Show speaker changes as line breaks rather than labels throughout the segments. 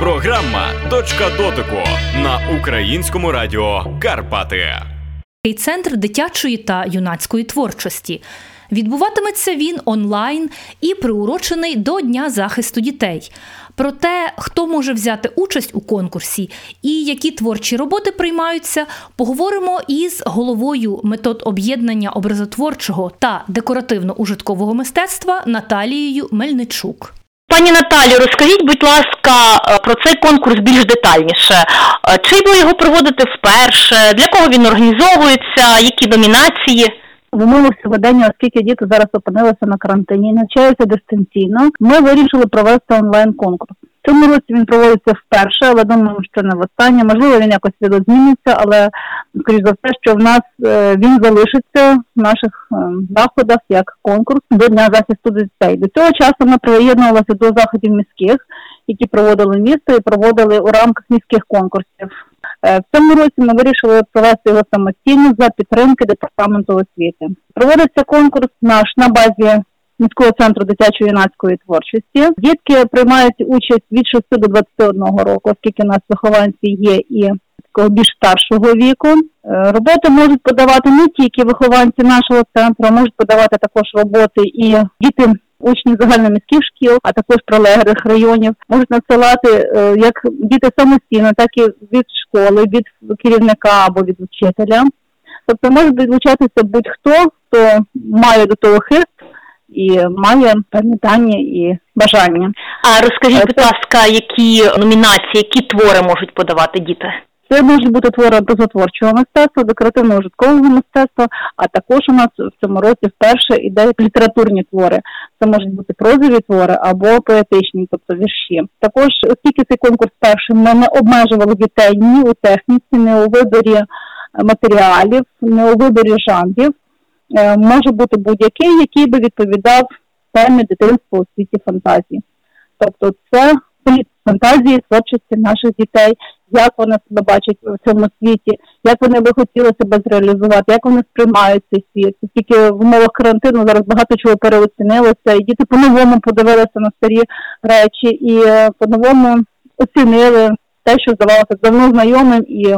Програма Точка дотику на українському радіо Карпати.
Центр дитячої та юнацької творчості. Відбуватиметься він онлайн і приурочений до Дня захисту дітей. Про те, хто може взяти участь у конкурсі і які творчі роботи приймаються, поговоримо із головою метод об'єднання образотворчого та декоративно-ужиткового мистецтва Наталією Мельничук.
Пані Наталі, розкажіть, будь ласка, е, про цей конкурс більш детальніше. Е, чи ви його проводите вперше? Для кого він організовується? Які номінації?
В умовах сьогодення, оскільки діти зараз опинилися на карантині, навчаються дистанційно, ми вирішили провести онлайн конкурс. Цьому році він проводиться вперше, але думаю, що не востаннє. Можливо, він якось відозміниться, але скоріш за все, що в нас е, він залишиться в наших е, заходах як конкурс до дня захисту дітей. До цього часу ми приєднувалися до заходів міських, які проводили місто і проводили у рамках міських конкурсів. Е, в цьому році ми вирішили провести його самостійно за підтримки департаменту освіти. Проводиться конкурс наш на базі міського центру дитячої юнацької творчості. Дітки приймають участь від 6 до 21 року, оскільки у нас вихованці є і такого більш старшого віку. Е, роботи можуть подавати не тільки вихованці нашого центру, можуть подавати також роботи і діти. Учні загальноміських шкіл, а також прилеглих районів можуть надсилати е, як діти самостійно, так і від школи, від керівника або від вчителя. Тобто може долучатися будь-хто, хто має до того хист і має дані і бажання.
А розкажіть, будь ласка, які номінації, які твори можуть подавати діти?
Це можуть бути твори образотворчого мистецтва, декоративно ужиткового мистецтва, а також у нас в цьому році вперше іде літературні твори. Це можуть бути прозові твори або поетичні, тобто вірші. Також, оскільки цей конкурс перший, ми не обмежували дітей ні у техніці, ні у виборі матеріалів, ні у виборі жанрів. Е, може бути будь-який, який би відповідав темі дитинства у світі фантазії. Тобто це політ фантазії, творчості наших дітей, як вони себе бачать в цьому світі, як вони би хотіли себе зреалізувати, як вони сприймають цей світ. Оскільки в умовах карантину зараз багато чого переоцінилося, і діти по-новому подивилися на старі речі і е, по-новому оцінили те, що здавалося давно знайомим і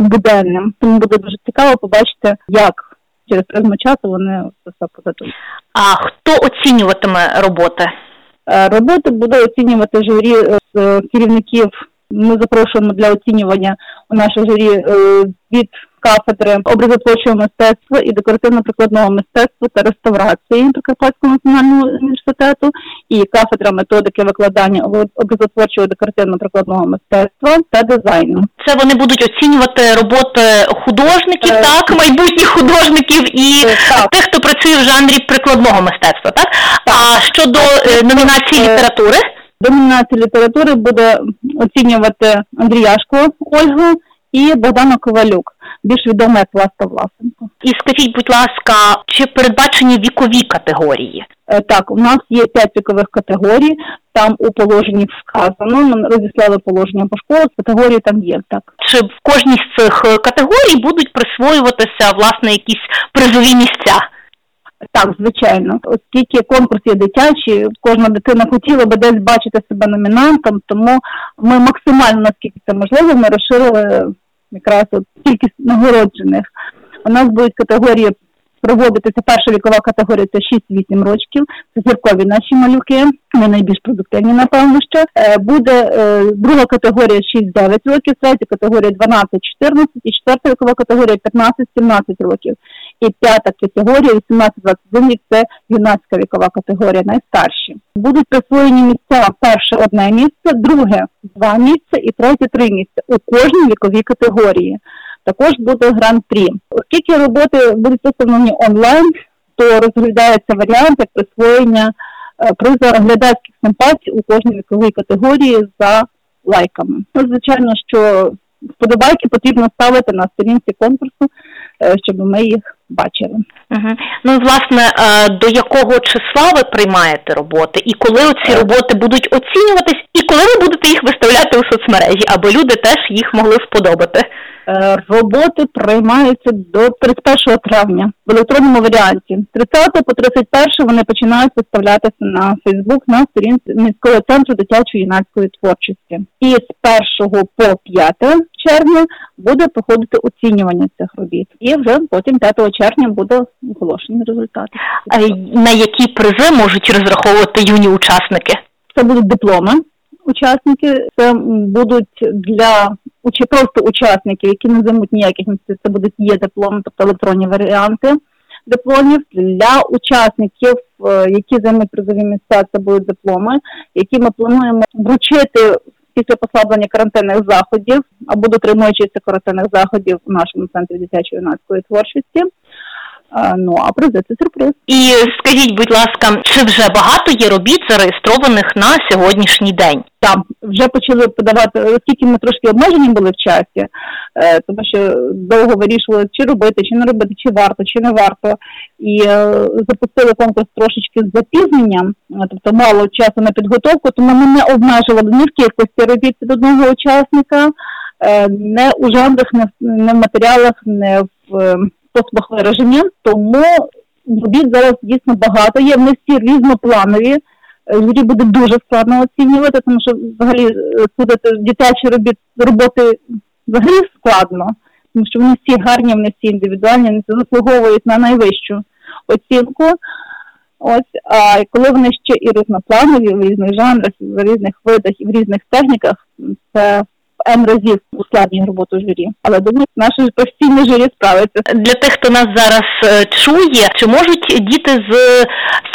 буденним. Тому буде дуже цікаво побачити, як через призму часу вони це все подадуть.
А хто оцінюватиме роботи?
Е, роботи буде оцінювати журі з керівників. Ми запрошуємо для оцінювання у наше журі е, від кафедри образотворчого мистецтва і декоративно-прикладного мистецтва та реставрації Прикарпатського національного університету і кафедра методики викладання образотворчого декоративно-прикладного мистецтва та дизайну.
Це вони будуть оцінювати роботи художників, е, так майбутніх художників і е, так. тих, хто працює в жанрі прикладного мистецтва. Так, так. а щодо е, номінації е, літератури.
Домінацію літератури буде оцінювати Андріяшко Ольгу і Богдана Ковалюк, більш відома як Власта Власенко.
І скажіть, будь ласка, чи передбачені вікові категорії?
Е, так, у нас є п'ять вікових категорій. Там у положенні вказано. Ми розіслали положення по школах, категорії там є. Так
чи в кожній з цих категорій будуть присвоюватися власне якісь призові місця?
Так, звичайно, оскільки конкурс є дитячий, кожна дитина хотіла би десь бачити себе номінантом, тому ми максимально наскільки це можливо, ми розширили якраз от кількість нагороджених. У нас будуть категорії проводитися перша вікова категорія це 6-8 років. Це зіркові наші малюки. Вони найбільш продуктивні, напевно, що е, буде е, друга категорія 6-9 років, третя категорія 12-14 і четверта вікова категорія 15-17 років. І п'ята категорія 18-21 рік це юнацька вікова категорія, найстарші. Будуть присвоєні місця перше одне місце, друге два місця і третє три місця у кожній віковій категорії також буде гран-прі. Оскільки роботи будуть виставлені онлайн, то розглядається варіант як присвоєння е, приза глядацьких симпатій у кожній віковій категорії за лайками. Ну, звичайно, що вподобайки потрібно ставити на сторінці конкурсу, е, щоб ми їх бачили.
Угу. Ну власне, е, до якого числа ви приймаєте роботи, і коли ці роботи будуть оцінюватись, і коли ви будете їх виставляти у соцмережі, аби люди теж їх могли сподобати?
Е, роботи приймаються до 31 травня в електронному варіанті. 30 по 31 вони починають виставлятися на Фейсбук на сторінці міського центру дитячої юнацької творчості. І з 1 по 5 червня буде проходити оцінювання цих робіт. І вже потім 5 червня буде оголошені результати.
А на які призи можуть розраховувати юні учасники?
Це будуть дипломи. Учасники це будуть для просто учасників, які не займуть ніяких місць, це будуть є дипломи, тобто електронні варіанти дипломів. Для учасників, е, які займуть призові місця, це будуть дипломи, які ми плануємо вручити після послаблення карантинних заходів або дотримуючись карантинних заходів у нашому центрі дитячої юнацької творчості. Ну а призи це сюрприз.
І скажіть, будь ласка, чи вже багато є робіт зареєстрованих на сьогоднішній день?
Там вже почали подавати, оскільки ми трошки обмежені були в часі, е, тому що довго вирішували, чи робити, чи не робити, чи варто, чи не варто. І е, запустили конкурс трошечки з запізненням, е, тобто мало часу на підготовку, тому ми не обмежували ні в кількості робіт від одного учасника, не у жанрах, не в матеріалах, не в способах вираження, тому робіт зараз дійсно багато є. Вони всі різнопланові. Журі буде дуже складно оцінювати, тому що взагалі е, судити дитячі робіт роботи взагалі складно, тому що вони всі гарні, вони всі індивідуальні, вони заслуговують на найвищу оцінку. Ось, а коли вони ще і різнопланові в різних жанрах, в різних видах і в різних техніках, це М разів ускладнює роботу журі. Але думаю, наше постійне журі справиться.
Для тих, хто нас зараз е, чує, чи можуть діти з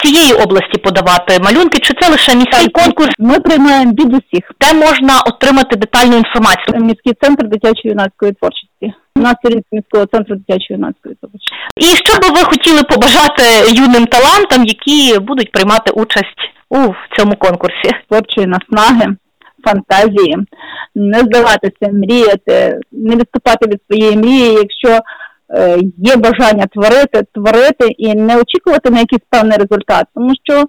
цієї області подавати малюнки, чи це лише міський так, конкурс?
Ми приймаємо від усіх,
де можна отримати детальну інформацію.
Міський центр дитячої юнацької творчості. На сторінці міського центру дитячої юнацької творчості.
І що би ви хотіли побажати юним талантам, які будуть приймати участь у цьому конкурсі?
Творчої наснаги фантазії, не здаватися, мріяти, не відступати від своєї мрії, якщо е, є бажання творити, творити і не очікувати на якийсь певний результат, тому що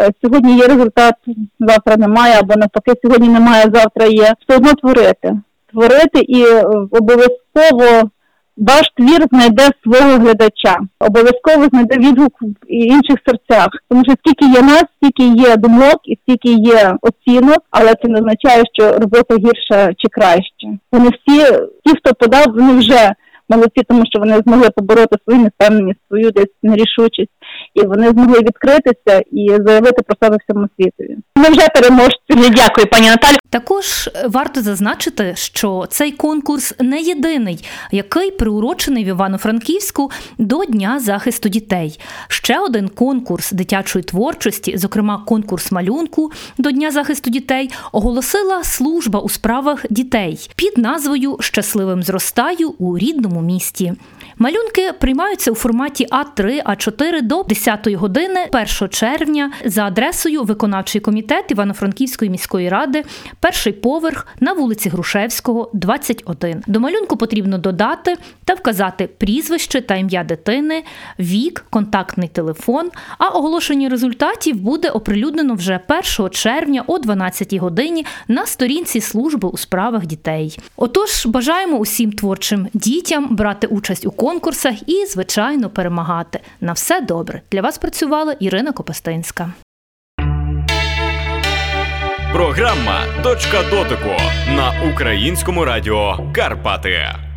е, сьогодні є результат, завтра немає, або навпаки, сьогодні немає, завтра є. Все одно творити, творити і е, обов'язково ваш твір знайде свого глядача, обов'язково знайде відгук в інших серцях. Тому що скільки є нас, стільки є думок і скільки є оцінок, але це не означає, що робота гірша чи краще. Вони всі, ті, хто подав, вони вже молодці, тому що вони змогли побороти свою невпевненість, свою десь нерішучість, і вони змогли відкритися і заявити про себе всьому світові. Ми вже переможці.
Дякую, пані Наталі.
Також варто зазначити, що цей конкурс не єдиний, який приурочений в Івано-Франківську до Дня захисту дітей. Ще один конкурс дитячої творчості, зокрема конкурс малюнку до Дня захисту дітей, оголосила служба у справах дітей під назвою Щасливим зростаю у рідному місті. Малюнки приймаються у форматі А3, А4 до 10 години 1 червня за адресою виконавчий комітет Івано-Франківської міської ради, перший поверх на вулиці Грушевського, 21. До малюнку потрібно додати та вказати прізвище та ім'я дитини, вік, контактний телефон. А оголошення результатів буде оприлюднено вже 1 червня о 12 годині на сторінці служби у справах дітей. Отож, бажаємо усім творчим дітям брати участь у конкурсах і, звичайно, перемагати. На все добре. Для вас працювала Ірина Копестинська.
Програма Точка дотику на українському радіо Карпати.